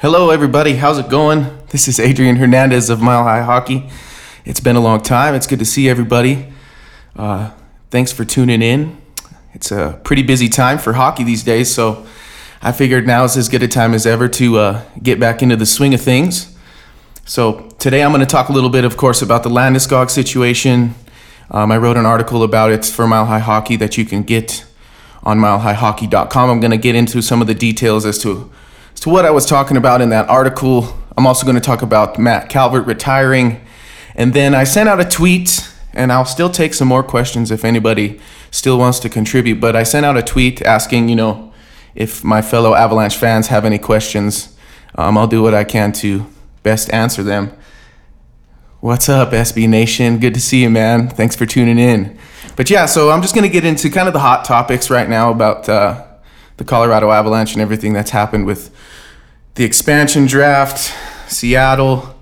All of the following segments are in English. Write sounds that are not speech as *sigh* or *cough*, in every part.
Hello, everybody. How's it going? This is Adrian Hernandez of Mile High Hockey. It's been a long time. It's good to see everybody. Uh, thanks for tuning in. It's a pretty busy time for hockey these days, so I figured now is as good a time as ever to uh, get back into the swing of things. So today I'm going to talk a little bit, of course, about the Landeskog situation. Um, I wrote an article about it for Mile High Hockey that you can get on milehighhockey.com. I'm going to get into some of the details as to to what I was talking about in that article. I'm also going to talk about Matt Calvert retiring. And then I sent out a tweet, and I'll still take some more questions if anybody still wants to contribute. But I sent out a tweet asking, you know, if my fellow Avalanche fans have any questions. Um, I'll do what I can to best answer them. What's up, SB Nation? Good to see you, man. Thanks for tuning in. But yeah, so I'm just going to get into kind of the hot topics right now about uh, the Colorado Avalanche and everything that's happened with the expansion draft, Seattle.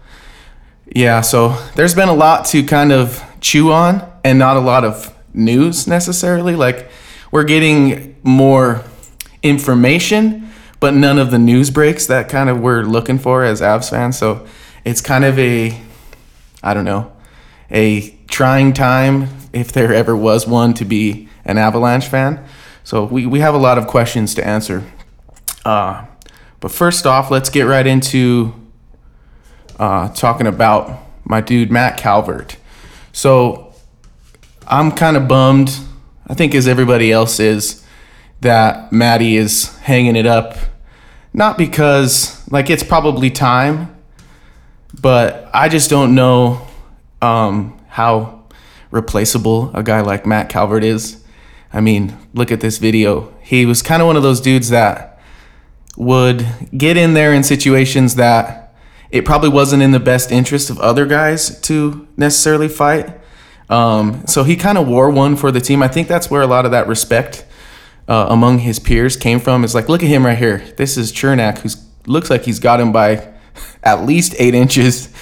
Yeah, so there's been a lot to kind of chew on and not a lot of news necessarily. Like we're getting more information, but none of the news breaks that kind of we're looking for as Avs fans. So it's kind of a, I don't know, a trying time if there ever was one to be an Avalanche fan. So we, we have a lot of questions to answer. Uh, but first off, let's get right into uh, talking about my dude, Matt Calvert. So I'm kind of bummed, I think as everybody else is, that Maddie is hanging it up. Not because, like, it's probably time, but I just don't know um, how replaceable a guy like Matt Calvert is. I mean, look at this video. He was kind of one of those dudes that would get in there in situations that it probably wasn't in the best interest of other guys to necessarily fight. Um, so he kind of wore one for the team. I think that's where a lot of that respect uh, among his peers came from. Is like, look at him right here. This is Cernak, who looks like he's got him by *laughs* at least eight inches,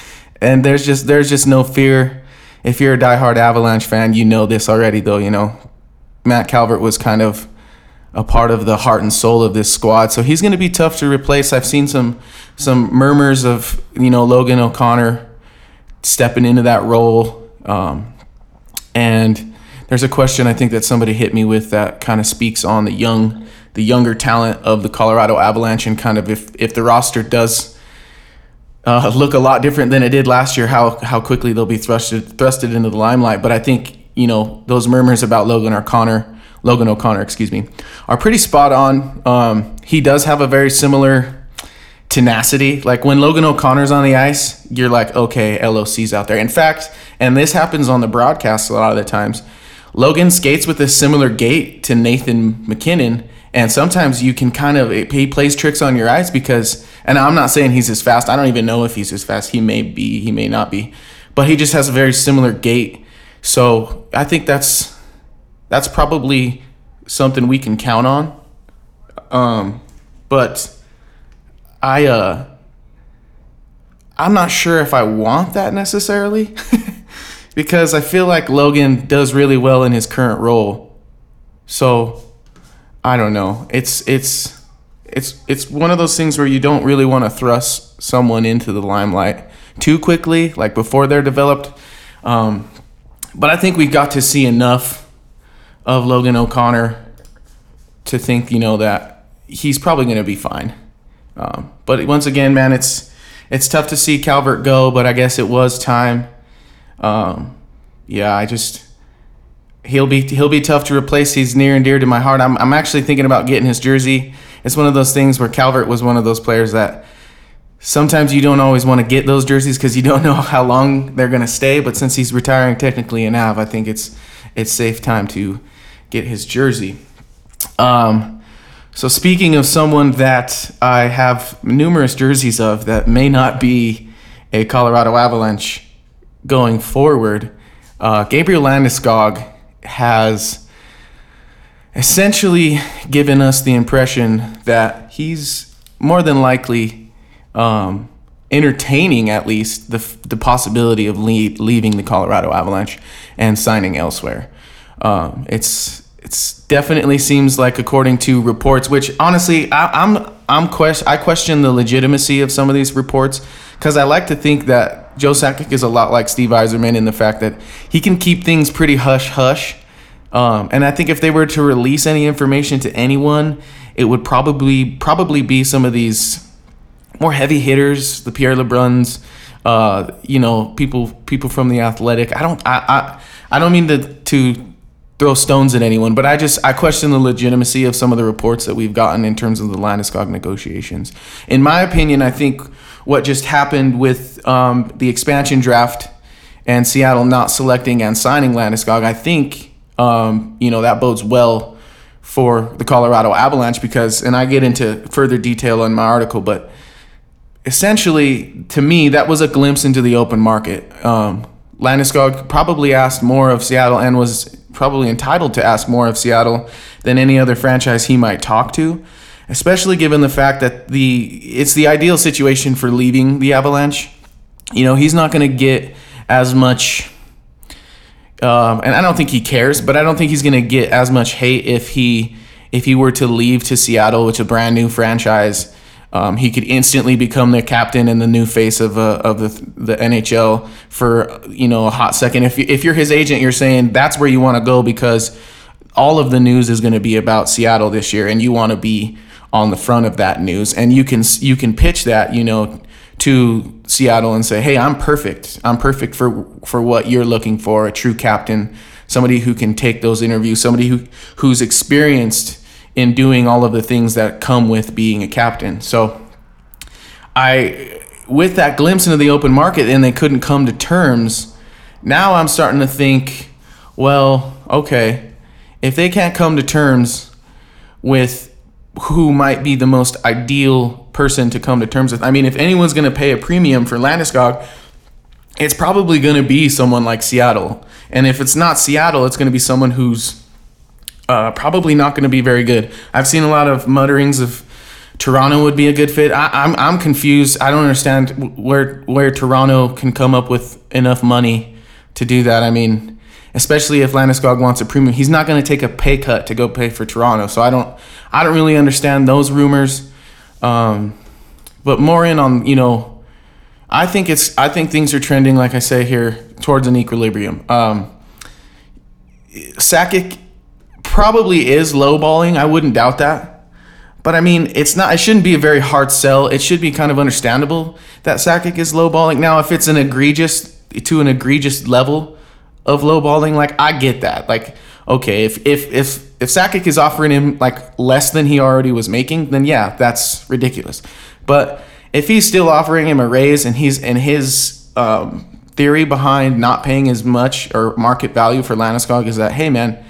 and there's just there's just no fear. If you're a diehard Avalanche fan, you know this already, though. You know Matt Calvert was kind of a part of the heart and soul of this squad. So he's going to be tough to replace. I've seen some some murmurs of you know Logan O'Connor stepping into that role, um, and there's a question I think that somebody hit me with that kind of speaks on the young the younger talent of the Colorado Avalanche and kind of if if the roster does. Uh, look a lot different than it did last year. How how quickly they'll be thrusted thrusted into the limelight. But I think you know, those murmurs about Logan O'Connor, Logan O'Connor, excuse me, are pretty spot on. Um, he does have a very similar tenacity. Like when Logan O'Connor's on the ice, you're like, okay, LOC's out there. In fact, and this happens on the broadcast a lot of the times, Logan skates with a similar gait to Nathan MacKinnon. And sometimes you can kind of, he plays tricks on your eyes because, and I'm not saying he's as fast. I don't even know if he's as fast. He may be, he may not be. But he just has a very similar gait so I think that's that's probably something we can count on. Um, but I uh, I'm not sure if I want that necessarily *laughs* because I feel like Logan does really well in his current role. So I don't know. It's it's it's it's one of those things where you don't really want to thrust someone into the limelight too quickly, like before they're developed. Um, but I think we've got to see enough of Logan O'Connor to think, you know, that he's probably going to be fine. Um, but once again, man, it's it's tough to see Calvert go, but I guess it was time. Um, yeah, I just he'll be he'll be tough to replace. He's near and dear to my heart. I'm I'm actually thinking about getting his jersey. It's one of those things where Calvert was one of those players that sometimes you don't always want to get those jerseys because you don't know how long they're gonna stay. But since he's retiring technically in Av, I think it's it's safe time to get his jersey. Um, so speaking of someone that I have numerous jerseys of that may not be a Colorado Avalanche going forward, uh, Gabriel Landeskog has essentially given us the impression that he's more than likely um, entertaining at least the, the possibility of leave, leaving the Colorado Avalanche and signing elsewhere. Um, it's it's definitely seems like according to reports, which honestly I, I'm I'm question I question the legitimacy of some of these reports because I like to think that Joe Sakic is a lot like Steve Yzerman in the fact that he can keep things pretty hush hush. Um, and I think if they were to release any information to anyone, it would probably probably be some of these more heavy hitters, the Pierre LeBruns, uh, you know, people people from the Athletic. I don't I I, I don't mean to to throw stones at anyone, but I just I question the legitimacy of some of the reports that we've gotten in terms of the Landeskog negotiations. In my opinion, I think what just happened with um, the expansion draft and Seattle not selecting and signing Landeskog, I think um, you know that bodes well for the Colorado Avalanche because, and I get into further detail in my article, but essentially to me that was a glimpse into the open market. Um, Landeskog probably asked more of Seattle and was probably entitled to ask more of Seattle than any other franchise he might talk to, especially given the fact that the it's the ideal situation for leaving the Avalanche. You know, he's not going to get as much um, and I don't think he cares, but I don't think he's going to get as much hate if he if he were to leave to Seattle, which is a brand new franchise. Um, he could instantly become the captain and the new face of uh, of the the NHL for you know a hot second. If you, if you're his agent, you're saying that's where you want to go because all of the news is going to be about Seattle this year, and you want to be on the front of that news, and you can you can pitch that you know to Seattle and say, "Hey, I'm perfect. I'm perfect for for what you're looking for, a true captain, somebody who can take those interviews, somebody who who's experienced in doing all of the things that come with being a captain. So I with that glimpse into the open market and they couldn't come to terms, now I'm starting to think, well, okay, if they can't come to terms with who might be the most ideal person to come to terms with. I mean, if anyone's going to pay a premium for Landeskog, it's probably going to be someone like Seattle. And if it's not Seattle, it's going to be someone who's uh, probably not going to be very good. I've seen a lot of mutterings of Toronto would be a good fit. I, am I'm, I'm confused. I don't understand where where Toronto can come up with enough money to do that. I mean, especially if Landeskog wants a premium, he's not going to take a pay cut to go pay for Toronto. So I don't I don't really understand those rumors. Um, but more in on you know, I think it's I think things are trending like I say here towards an equilibrium. Um, Sakic probably is lowballing. I wouldn't doubt that. But I mean, it's not. It shouldn't be a very hard sell. It should be kind of understandable that Sakic is lowballing. Now, if it's an egregious to an egregious level of lowballing, like I get that. Like, okay, if if if if Sakic is offering him like less than he already was making, then yeah, that's ridiculous. But if he's still offering him a raise and he's and his um, theory behind not paying as much or market value for Landeskog is that hey man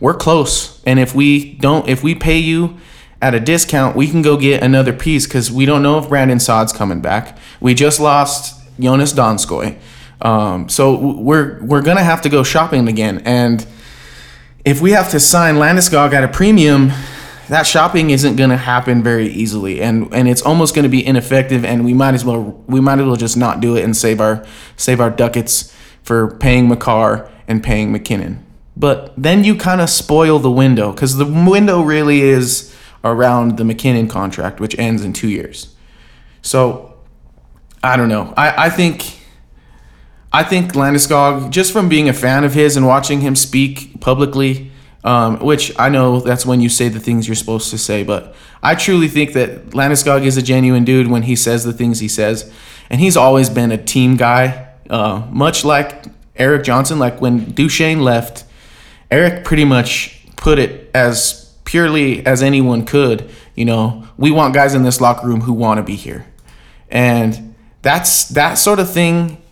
we're close. And if we don't, if we pay you at a discount, we can go get another piece because we don't know if Brandon Saad's coming back. We just lost Jonas Donskoi. Um, so we're we're gonna have to go shopping again. And if we have to sign Landeskog at a premium, that shopping isn't gonna happen very easily, and and it's almost gonna be ineffective. And we might as well we might as well just not do it and save our save our ducats for paying Makar and paying MacKinnon. But then you kind of spoil the window because the window really is around the MacKinnon contract, which ends in two years. So I don't know. I, I think I think Landeskog, just from being a fan of his and watching him speak publicly, um, which I know that's when you say the things you're supposed to say, but I truly think that Landeskog is a genuine dude when he says the things he says, and he's always been a team guy, uh, much like Erik Johnson. Like when Duchene left, Erik pretty much put it as purely as anyone could. You know, we want guys in this locker room who want to be here, and that's that sort of thing.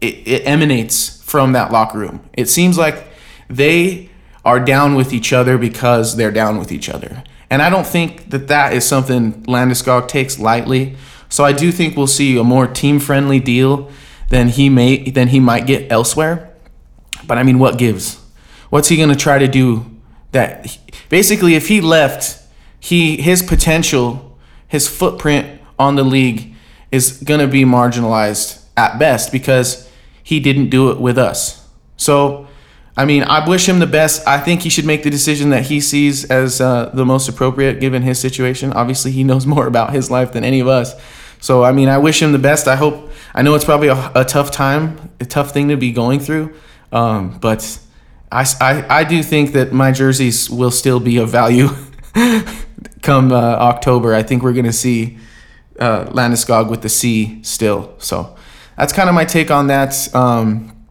It, it emanates from that locker room. It seems like they are down with each other because they're down with each other. And I don't think that that is something Landeskog takes lightly. So I do think we'll see a more team-friendly deal than he may than he might get elsewhere. But I mean, what gives? What's he going to try to do that basically if he left, he his potential, his footprint on the league is going to be marginalized at best because he didn't do it with us. So I mean, I wish him the best. I think he should make the decision that he sees as uh, the most appropriate given his situation. Obviously, he knows *laughs* more about his life than any of us. So, I mean, I wish him the best. I hope, I know it's probably a, a tough time, a tough thing to be going through. Um, but I, I, I do think that my jerseys will still be of value *laughs* come uh, October. I think we're going to see uh, Landeskog with the C still. So that's kind of my take on that. Um,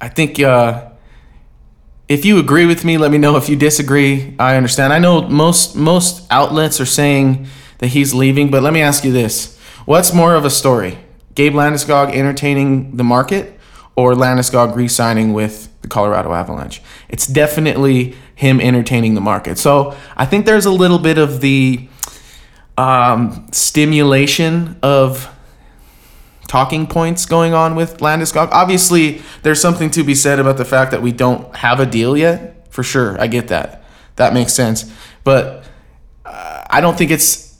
I think. Uh, if you agree with me, let me know. If you disagree, I understand. I know most most outlets are saying that he's leaving, but let me ask you this: What's more of a story, Gabe Landeskog entertaining the market, or Landeskog re-signing with the Colorado Avalanche? It's definitely him entertaining the market. So I think there's a little bit of the um, stimulation of talking points going on with Landeskog. Obviously, there's something to be said about the fact that we don't have a deal yet. For sure, I get that. That makes sense. But uh, I don't think it's.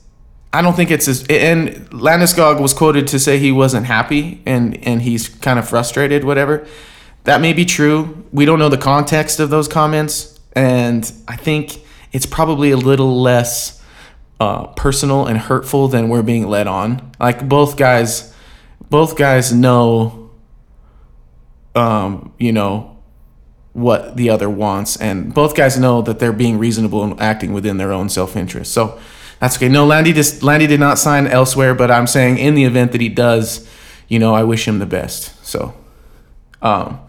I don't think it's as. And Landeskog was quoted to say he wasn't happy and and he's kind of frustrated. Whatever. That may be true. We don't know the context of those comments, and I think it's probably a little less uh, personal and hurtful than we're being led on. Like both guys both guys know, um, you know, what the other wants, and both guys know that they're being reasonable and acting within their own self interest. So that's okay. No, Landy just Landy did not sign elsewhere, but I'm saying in the event that he does, you know, I wish him the best. So, um,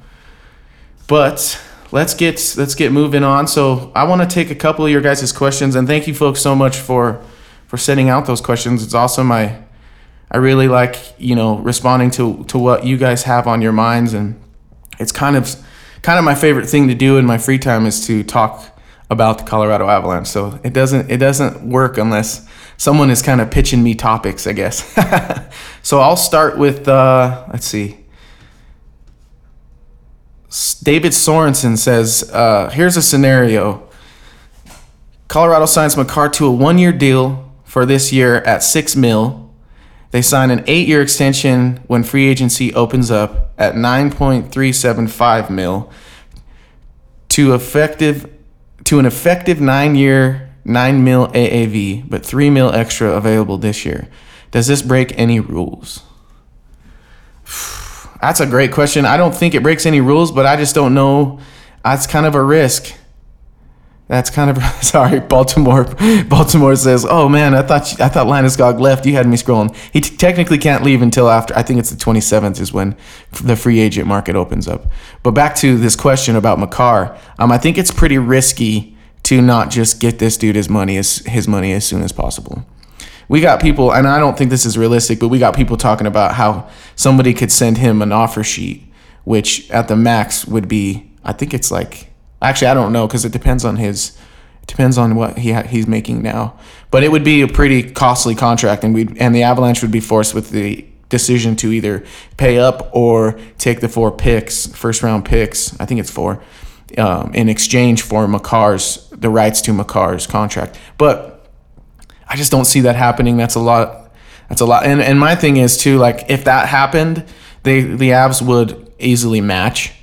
but let's get let's get moving on. So I want to take a couple of your guys' questions, and thank you folks so much for for sending out those questions. It's awesome. I I really like you know responding to to what you guys have on your minds, and it's kind of kind of my favorite thing to do in my free time is to talk about the Colorado Avalanche. So it doesn't it doesn't work unless someone is kind of pitching me topics, I guess. *laughs* so I'll start with uh, let's see. David Sorensen says, uh, "Here's a scenario. Colorado signs Makar to a one-year deal for this year at six mil." They sign an eight year extension when free agency opens up at 9.375 mil to effective to an effective nine year nine mil AAV, but three mil extra available this year. Does this break any rules? *sighs* *sighs* *sighs* That's a great question. I don't think it breaks any rules, but I just don't know. That's kind of a risk. That's kind of *laughs* sorry. Baltimore, *laughs* Baltimore says, "Oh man, I thought I thought Landeskog left. You had me scrolling. He t- technically can't leave until after. I think it's the 27th is when the free agent market opens up. But back to this question about Makar. Um, I think it's pretty risky to not just get this dude his money as his money as soon as possible. We got people, and I don't think this is realistic, but we got people talking about how somebody could send him an offer sheet, which at the max would be, I think it's like Actually, I don't know because it depends on his. It depends on what he ha- he's making now. But it would be a pretty costly contract, and we and the Avalanche would be forced with the decision to either pay up or take the four picks, first round picks. I think it's four, um, in exchange for Makar's the rights to Makar's contract. But I just don't see that happening. That's a lot. That's a lot. And and my thing is too, like if that happened, they the Avs would easily match.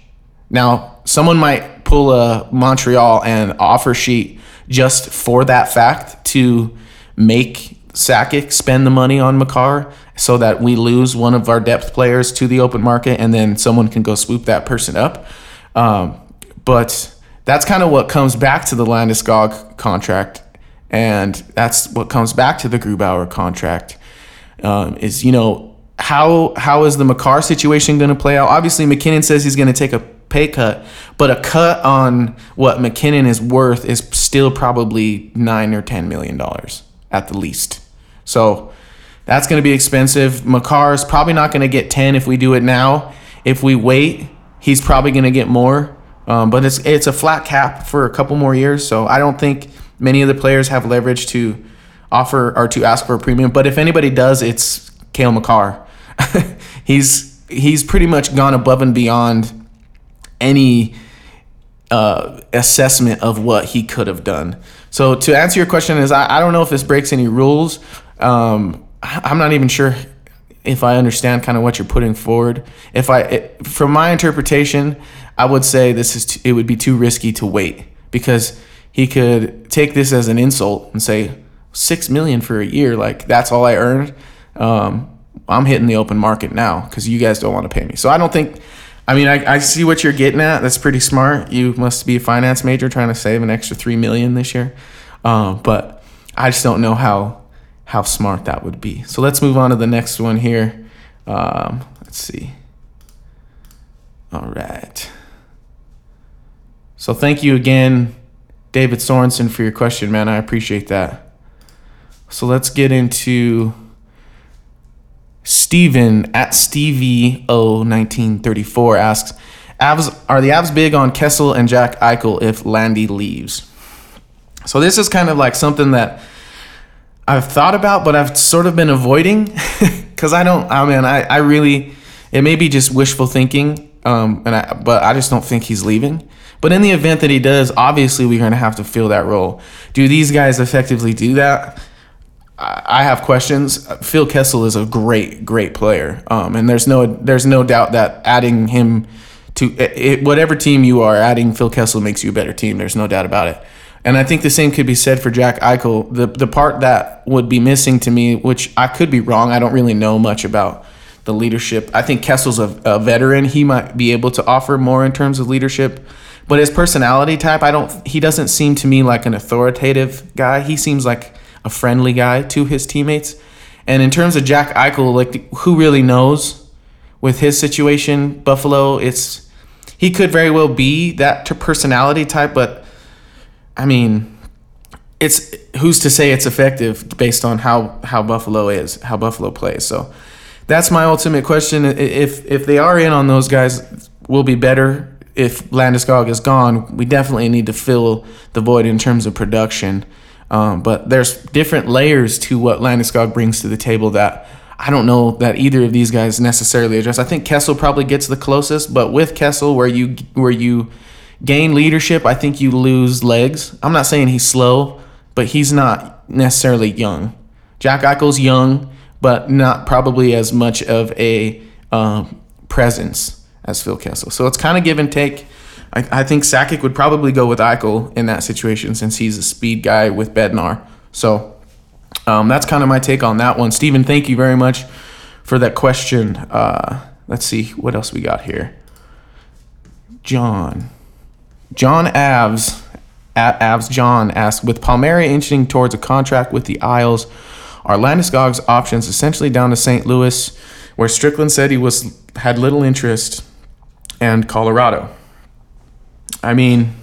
Now someone might pull a Montreal and offer sheet just for that fact to make Sakic spend the money on Makar so that we lose one of our depth players to the open market and then someone can go swoop that person up. Um, but that's kind of what comes back to the Landeskog contract. And that's what comes back to the Grubauer contract um, is, you know, how how is the Makar situation going to play out? Obviously, MacKinnon says he's going to take a pay cut, but a cut on what MacKinnon is worth is still probably nine or ten million dollars at the least. So that's going to be expensive. Makar is probably not going to get 10 if we do it now. If we wait, he's probably going to get more. Um, but it's it's a flat cap for a couple more years, so I don't think many of the players have leverage to offer or to ask for a premium. But if anybody does, it's Cale Makar. *laughs* he's he's pretty much gone above and beyond any uh, assessment of what he could have done. So to answer your question is I, I don't know if this breaks any rules. Um, I'm not even sure if I understand kind of what you're putting forward. If I, it, from my interpretation, I would say this is t- it would be too risky to wait because he could take this as an insult and say six million for a year, like that's all I earned. Um, I'm hitting the open market now because you guys don't want to pay me. So I don't think. I mean, I, I see what you're getting at. That's pretty smart. You must be a finance major trying to save an extra three million this year. Um, but I just don't know how how smart that would be. So let's move on to the next one here. Um, let's see. All right. So thank you again, David Sorensen, for your question, man. I appreciate that. So let's get into Steven at Stevie O 1934 asks, Avs are the Avs big on Kessel and Jack Eichel if Landy leaves? So this is kind of like something that I've thought about, but I've sort of been avoiding *laughs* because I don't. I mean, I, I really, it may be just wishful thinking, um, and I, but I just don't think he's leaving. But in the event that he does, obviously we're going to have to fill that role. Do these guys effectively do that? I have questions. Phil Kessel is a great, great player, um, and there's no, there's no doubt that adding him to it, whatever team you are, adding Phil Kessel makes you a better team. There's no doubt about it. And I think the same could be said for Jack Eichel. The the part that would be missing to me, which I could be wrong, I don't really know much about the leadership. I think Kessel's a, a veteran. He might be able to offer more in terms of leadership. But his personality type, I don't he doesn't seem to me like an authoritative guy. He seems like a friendly guy to his teammates. And in terms of Jack Eichel, like who really knows with his situation, Buffalo, it's he could very well be that to personality type, but I mean, it's who's to say it's effective based on how how Buffalo is, how Buffalo plays. So that's my ultimate question. If if they are in on those guys, will be better. If Landeskog is gone, we definitely need to fill the void in terms of production. Um, but there's different layers to what Landeskog brings to the table that I don't know that either of these guys necessarily address. I think Kessel probably gets the closest, but with Kessel, where you where you gain leadership, I think you lose legs. I'm not saying he's slow, but he's not necessarily young. Jack Eichel's young, but not probably as much of a um, presence as Phil Kessel. So it's kind of give and take. I, I think Sakic would probably go with Eichel in that situation since he's a speed guy with Bednar. So um, that's kind of my take on that one. Stephen, thank you very much for that question. Uh, let's see what else we got here. John. John Avs at Avs John asked, with Palmieri inching towards a contract with the Isles, are Landeskog's options essentially down to St. Louis, where Strickland said he was had little interest, and Colorado? I mean,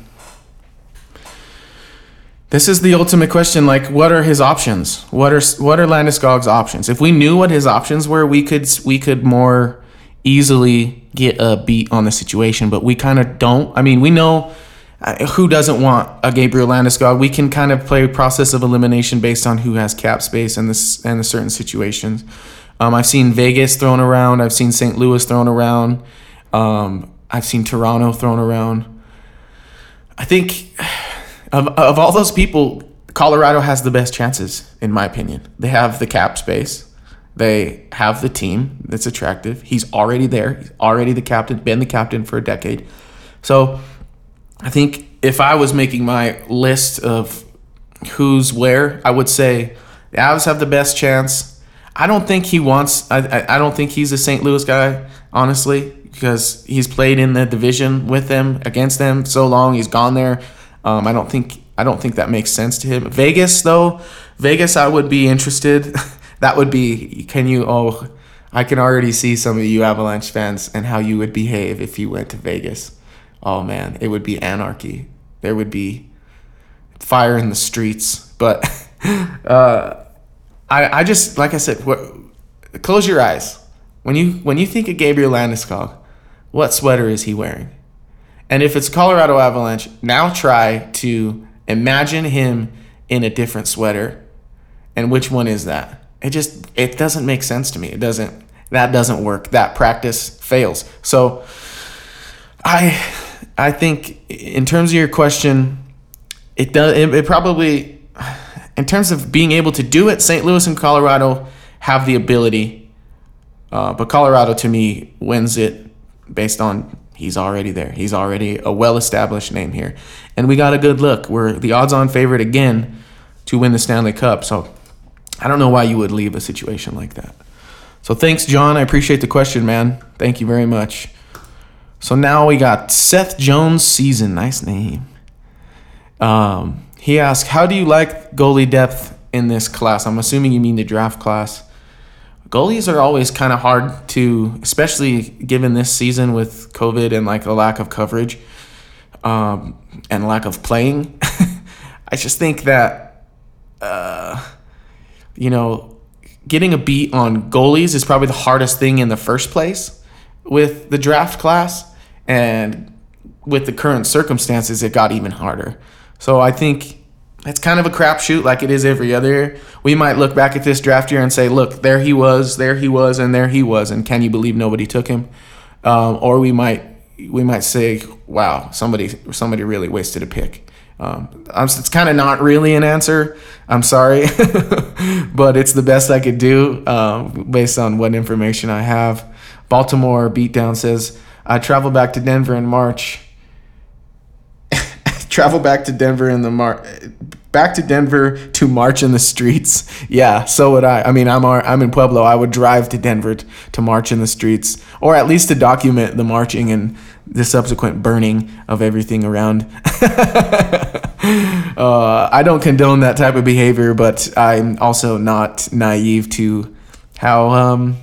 this is the ultimate question. Like, what are his options? What are what are Landeskog's options? If we knew what his options were, we could we could more easily get a beat on the situation, but we kind of don't. I mean, we know uh, who doesn't want a Gabriel Landeskog. We can kind of play process of elimination based on who has cap space and this and the certain situations. Um, I've seen Vegas thrown around. I've seen St. Louis thrown around. Um, I've seen Toronto thrown around. I think of, of all those people, Colorado has the best chances, in my opinion. They have the cap space. They have the team that's attractive. He's already there. He's already the captain, been the captain for a decade. So I think if I was making my list of who's where, I would say the Avs have the best chance. I don't think he wants. I, I, I don't think he's a St. Louis guy, honestly, because he's played in the division with them against them so long. He's gone there. Um, I don't think I don't think that makes sense to him. Vegas though, Vegas, I would be interested. *laughs* that would be. Can you? Oh, I can already see some of you Avalanche fans and how you would behave if you went to Vegas. Oh man, it would be anarchy. There would be fire in the streets. But *laughs* uh, I, I just like I said, what, close your eyes when you when you think of Gabriel Landeskog. What sweater is he wearing? And if it's Colorado Avalanche, now try to imagine him in a different sweater. And which one is that? It just it doesn't make sense to me. It doesn't that doesn't work. That practice fails. So I I think in terms of your question, it does it, it probably in terms of being able to do it, St. Louis and Colorado have the ability. Uh, but Colorado to me wins it based on he's already there. He's already a well established name here. And we got a good look. We're the odds on favorite again to win the Stanley Cup. So I don't know why you would leave a situation like that. So thanks, John. I appreciate the question, man. Thank you very much. So now we got Seth Jones season. Nice name. Um, he asked, How do you like goalie depth in this class? I'm assuming you mean the draft class. Goalies are always kind of hard to, especially given this season with COVID and like a lack of coverage um, and lack of playing. *laughs* I just think that, uh, you know, getting a beat on goalies is probably the hardest thing in the first place with the draft class. And with the current circumstances, it got even harder. So I think it's kind of a crapshoot like it is every other year. We might look back at this draft year and say, look, there he was, there he was, and there he was, and can you believe nobody took him? Um, or we might we might say, wow, somebody somebody really wasted a pick. Um, it's kind of not really an answer. I'm sorry, *laughs* but it's the best I could do um, based on what information I have. Baltimore Beatdown says, I travel back to Denver in March. Travel back to Denver in the Mar, back to Denver to march in the streets. Yeah, so would I. I mean, I'm I'm in Pueblo. I would drive to Denver to march in the streets, or at least to document the marching and the subsequent burning of everything around. *laughs* uh, I don't condone that type of behavior, but I'm also not naive to how, um,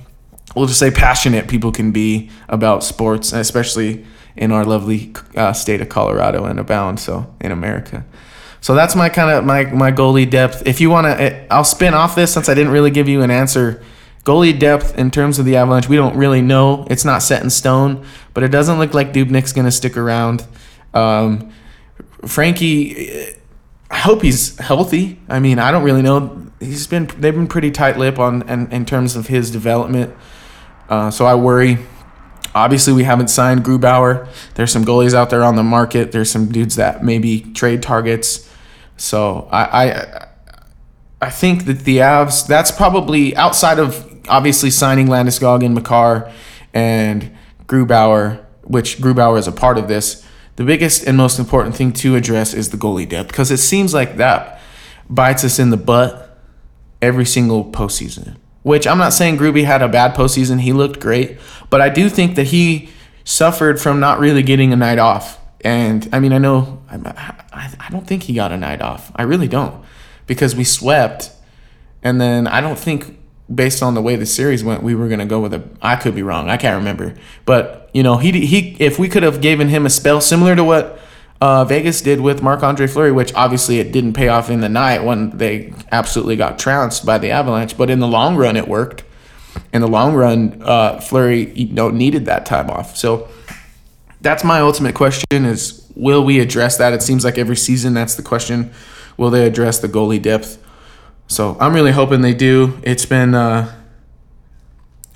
we'll just say, passionate people can be about sports, especially in our lovely uh, state of Colorado and abound, so in America. So that's my kind of my my goalie depth. If you want to, eh, I'll spin off this since I didn't really give you an answer Goalie depth in terms of the Avalanche, we don't really know. It's not set in stone, but it doesn't look like Dubnyk's going to stick around. Um, Frankie, I hope he's healthy. I mean, I don't really know. He's been they've been pretty tight lip on in, in terms of his development. Uh, so I worry. Obviously, we haven't signed Grubauer. There's some goalies out there on the market. There's some dudes that maybe trade targets. So I, I I think that the Avs, that's probably outside of obviously signing Landeskog and Makar and Grubauer, which Grubauer is a part of this. The biggest and most important thing to address is the goalie depth because it seems like that bites us in the butt every single postseason. Which I'm not saying Gruby had a bad postseason. He looked great, but I do think that he suffered from not really getting a night off. And I mean, I know I, I don't think he got a night off. I really don't because we swept, and then I don't think based on the way the series went, we were gonna go with a. I could be wrong. I can't remember. But you know, he he if we could have given him a spell similar to what uh, Vegas did with Marc Andre Fleury, which obviously it didn't pay off in the night when they absolutely got trounced by the Avalanche. But in the long run, it worked. In the long run, uh, Fleury you know needed that time off. So that's my ultimate question: is will we address that? It seems like every season that's the question. Will they address the goalie depth? So I'm really hoping they do. It's been uh,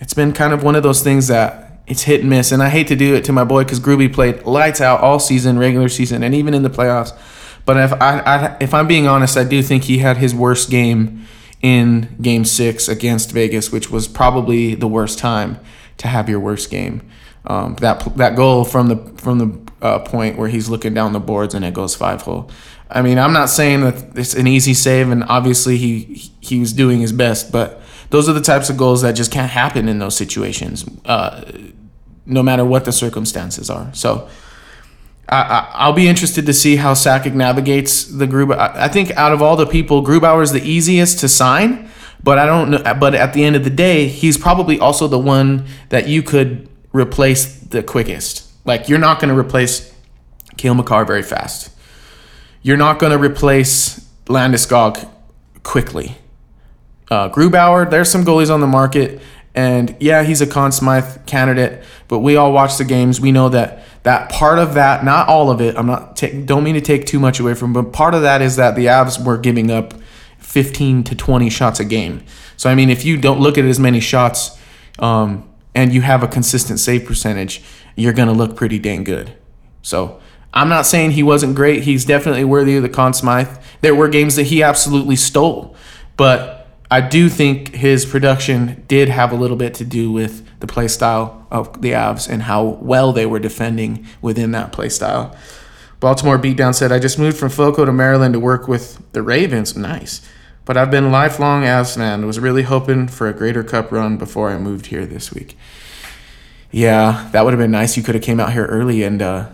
it's been kind of one of those things that it's hit and miss, and I hate to do it to my boy because Gruby played lights out all season, regular season, and even in the playoffs. But if I, I if I'm being honest, I do think he had his worst game in Game Six against Vegas, which was probably the worst time to have your worst game. Um, that that goal from the from the uh, point where he's looking down the boards and it goes five hole. I mean, I'm not saying that it's an easy save, and obviously he he was doing his best, but those are the types of goals that just can't happen in those situations, uh, no matter what the circumstances are. So. I, will be interested to see how Sakic navigates the Grubauer. I think out of all the people, Grubauer is the easiest to sign, but I don't know. But at the end of the day, he's probably also the one that you could replace the quickest. Like you're not going to replace Cale Makar very fast. You're not going to replace Landeskog quickly. Uh, Grubauer, there's some goalies on the market, and yeah, he's a Conn Smythe candidate. But we all watch the games. We know that that part of that, not all of it. I'm not ta- don't mean to take too much away from, but part of that is that the Avs were giving up 15 to 20 shots a game. So I mean, if you don't look at as many shots, um, and you have a consistent save percentage, you're gonna look pretty dang good. So I'm not saying he wasn't great. He's definitely worthy of the Conn Smythe. There were games that he absolutely stole, but I do think his production did have a little bit to do with the play style of the Avs and how well they were defending within that play style. Baltimore beatdown said, I just moved from Foco to Maryland to work with the Ravens. Nice. But I've been lifelong Avs fan. Was really hoping for a greater cup run before I moved here this week. Yeah, that would have been nice. You could have came out here early and uh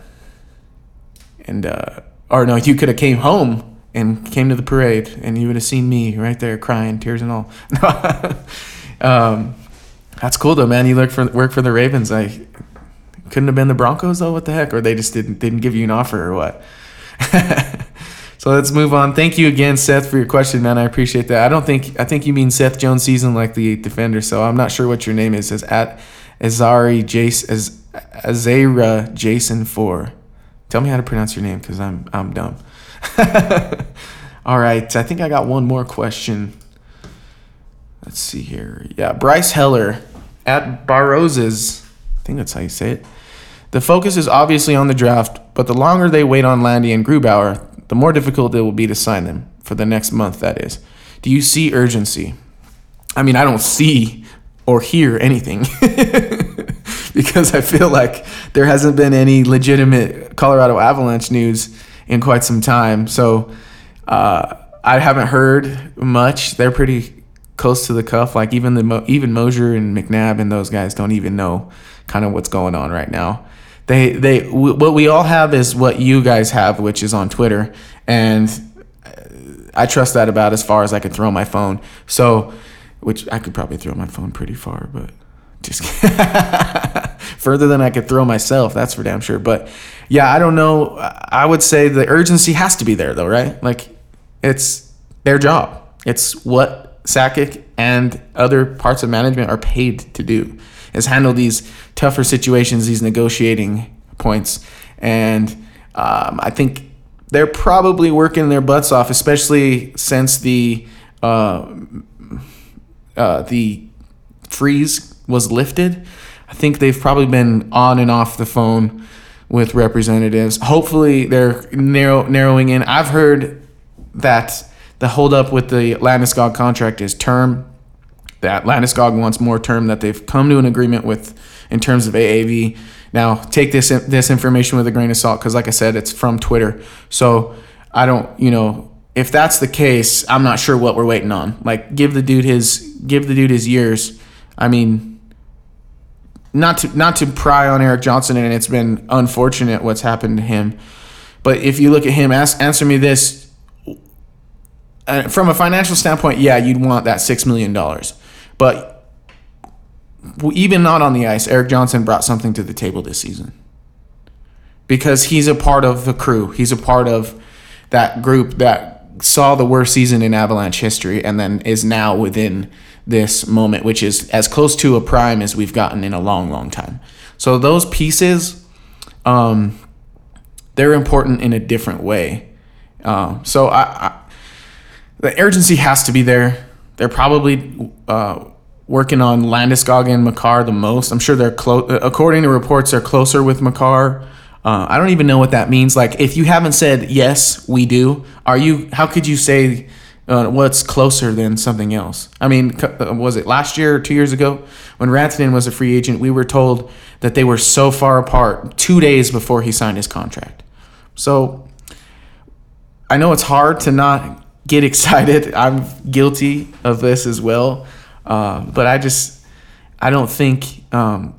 and uh or no, you could have came home and came to the parade, and you would have seen me right there crying, tears and all. *laughs* um, that's cool though, man. You work for work for the Ravens. I couldn't have been the Broncos though. What the heck? Or they just didn't didn't give you an offer or what? *laughs* so let's move on. Thank you again, Seth, for your question, man. I appreciate that. I don't think I think you mean Seth Jones season like the defender. So I'm not sure what your name is. As at Azari Jason as Azara Jason four. Tell me how to pronounce your name because I'm I'm dumb. *laughs* All right, I think I got one more question. Let's see here. Yeah, Bryce Heller at Barroses. I think that's how you say it. The focus is obviously on the draft, but the longer they wait on Landy and Grubauer, the more difficult it will be to sign them for the next month, that is. Do you see urgency? I mean, I don't see or hear anything *laughs* because I feel like there hasn't been any legitimate Colorado Avalanche news in quite some time. So uh, I haven't heard much. They're pretty close to the cuff. Like even the even Mosier and McNabb and those guys don't even know kind of what's going on right now. They they w- what we all have is what you guys have, which is on Twitter, and I trust that about as far as I can throw my phone. So, which I could probably throw my phone pretty far, but just *laughs* further than I could throw myself. That's for damn sure. But yeah, I don't know. I would say the urgency has to be there, though, right? Like, it's their job. It's what Sakic and other parts of management are paid to do, is handle these tougher situations, these negotiating points. And um, I think they're probably working their butts off, especially since the uh, uh, the freeze was lifted. I think they've probably been on and off the phone with representatives. Hopefully, they're narrow, narrowing in. I've heard that the holdup with the Landeskog contract is term. That Landeskog wants more term. That they've come to an agreement with in terms of AAV. Now, take this this information with a grain of salt because, like I said, it's from Twitter. So I don't, you know, if that's the case, I'm not sure what we're waiting on. Like, give the dude his give the dude his years. I mean, not to not to pry on Erik Johnson, and it's been unfortunate what's happened to him. But if you look at him, ask, answer me this: uh, from a financial standpoint, yeah, you'd want that six million dollars, but even not on the ice, Erik Johnson brought something to the table this season because he's a part of the crew. He's a part of that group that saw the worst season in Avalanche history and then is now within this moment, which is as close to a prime as we've gotten in a long, long time. So those pieces, um, they're important in a different way. Uh, so I, I, the urgency has to be there. They're probably uh, working on Landeskog and Makar the most. I'm sure they're close. According to reports, they're closer with Makar. Uh, I don't even know what that means. Like, if you haven't said yes, we do. Are you? How could you say uh, what's closer than something else. I mean, uh, was it last year or two years ago when Rantanen was a free agent? We were told that they were so far apart two days before he signed his contract. So I know it's hard to not get *laughs* excited. I'm guilty of this as well. Uh, but I just, I don't think um,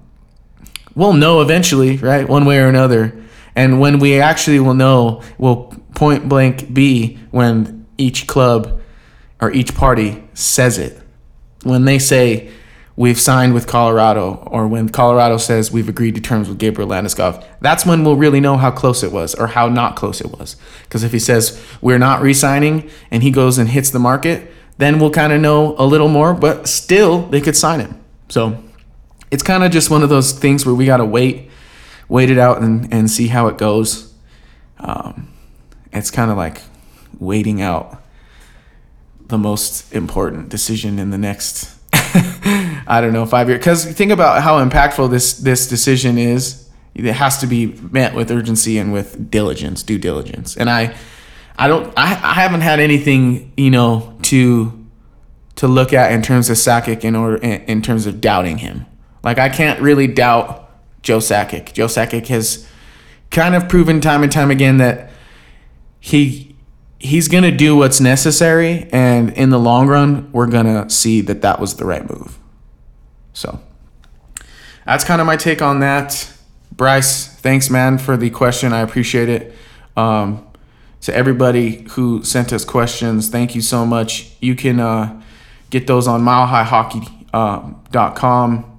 we'll know eventually, right? One way or another. And when we actually will know, will point blank be when each club or each party says it. When they say, we've signed with Colorado, or when Colorado says we've agreed to terms with Gabriel Landeskog, that's when we'll really know how close it was or how not close it was. Because if he says we're not re signing and he goes and hits the market, then we'll kind of know a little more, but still, they could sign him. So it's kind of just one of those things where we got to wait, wait it out and, and see how it goes. Um, it's kind of like waiting out the most important decision in the next *laughs* I don't know five years. Because think about how impactful this this decision is. It has to be met with urgency and with diligence, due diligence. And I, I don't, I, I haven't had anything you know to to look at in terms of Sakic in order in, in terms of doubting him. Like I can't really doubt Joe Sakic. Joe Sakic has kind of proven time and time again that he he's going to do what's necessary and in the long run we're going to see that that was the right move. So that's kind of my take on that. Bryce thanks man for the question. I appreciate it. Um, to everybody who sent us questions thank you so much. You can uh, get those on milehighhockey.com um,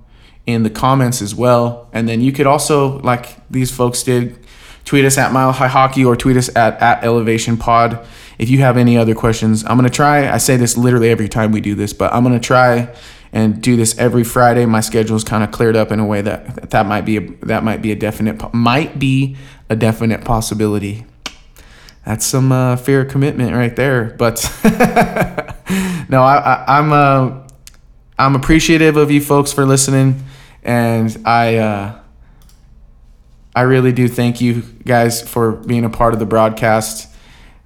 in the comments as well. And then you could also like these folks did tweet us at Mile High Hockey or tweet us at, at Elevation Pod. If you have any other questions, I'm going to try. I say this literally every time we do this, but I'm going to try and do this every Friday. My schedule is kind of cleared up in a way that that might be a, that might be a definite might be a definite possibility. That's some uh, commitment right there. But *laughs* no, I, I, am uh, I'm appreciative of you folks for listening, and I. Uh, I really do thank you guys for being a part of the broadcast.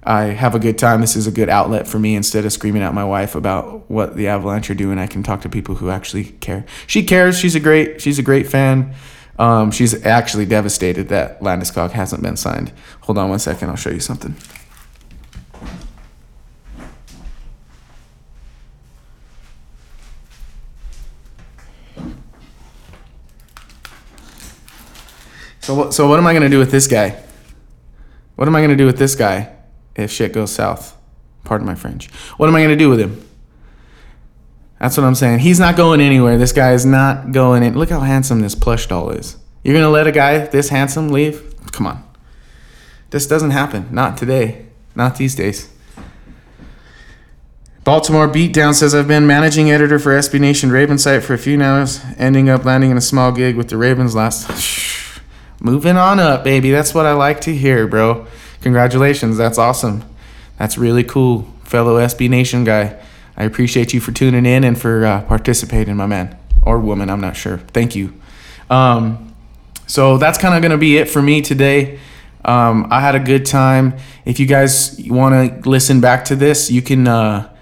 I have a good time. This is a good outlet for me. Instead of screaming at my wife about what the Avalanche are doing, I can talk to people who actually care. She cares. She's a great. She's a great fan. Um, she's actually devastated that Landeskog hasn't been signed. Hold on one second. I'll show you something. So what? So what am I gonna do with this guy? What am I gonna do with this guy if shit goes south? Pardon my French. What am I gonna do with him? That's what I'm saying. He's not going anywhere. This guy is not going in. Look how handsome this plush doll is. You're gonna let a guy this handsome leave? Come on. This doesn't happen. Not today. Not these days. Baltimore Beatdown says I've been managing editor for SB Nation Raven site for a few hours, ending up landing in a small gig with the Ravens last. *laughs* moving on up, baby. That's what I like to hear, bro. Congratulations. That's awesome. That's really cool, fellow SB Nation guy. I appreciate you for tuning in and for uh, participating, my man or woman. I'm not sure. Thank you. Um, so that's kind of going to be it for me today. Um, I had a good time. If you guys want to listen back to this, you can. Uh,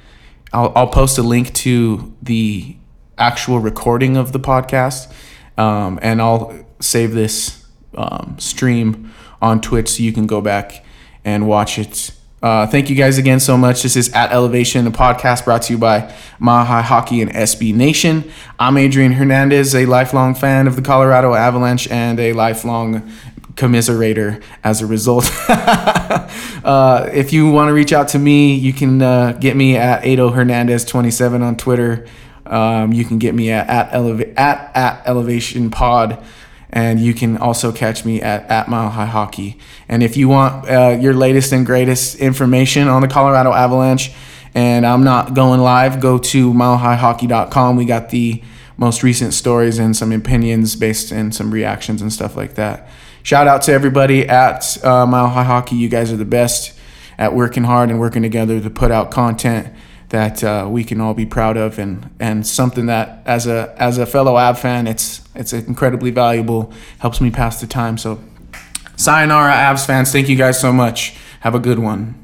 I'll, I'll post a link to the actual recording of the podcast, um, and I'll save this um, stream on Twitch, so you can go back and watch it. Uh, thank you guys again so much. This is At Elevation, a podcast brought to you by High Hockey and SB Nation. I'm Adrian Hernandez, a lifelong fan of the Colorado Avalanche and a lifelong commiserator as a result. *laughs* uh, if you want to reach out to me, you can uh, get me at Ado Hernandez27 on Twitter. Um, you can get me at at, eleva- at, at Elevation Pod and you can also catch me at, at Mile High Hockey. And if you want uh, your latest and greatest information on the Colorado Avalanche, and I'm not going live, go to milehighhockey.com. We got the most recent stories and some opinions based in some reactions and stuff like that. Shout out to everybody at uh, Mile High Hockey. You guys are the best at working hard and working together to put out content that uh, we can all be proud of and and something that as a as a fellow Av fan it's it's incredibly valuable helps me pass the time. So sayonara Avs fans thank you guys so much. Have a good one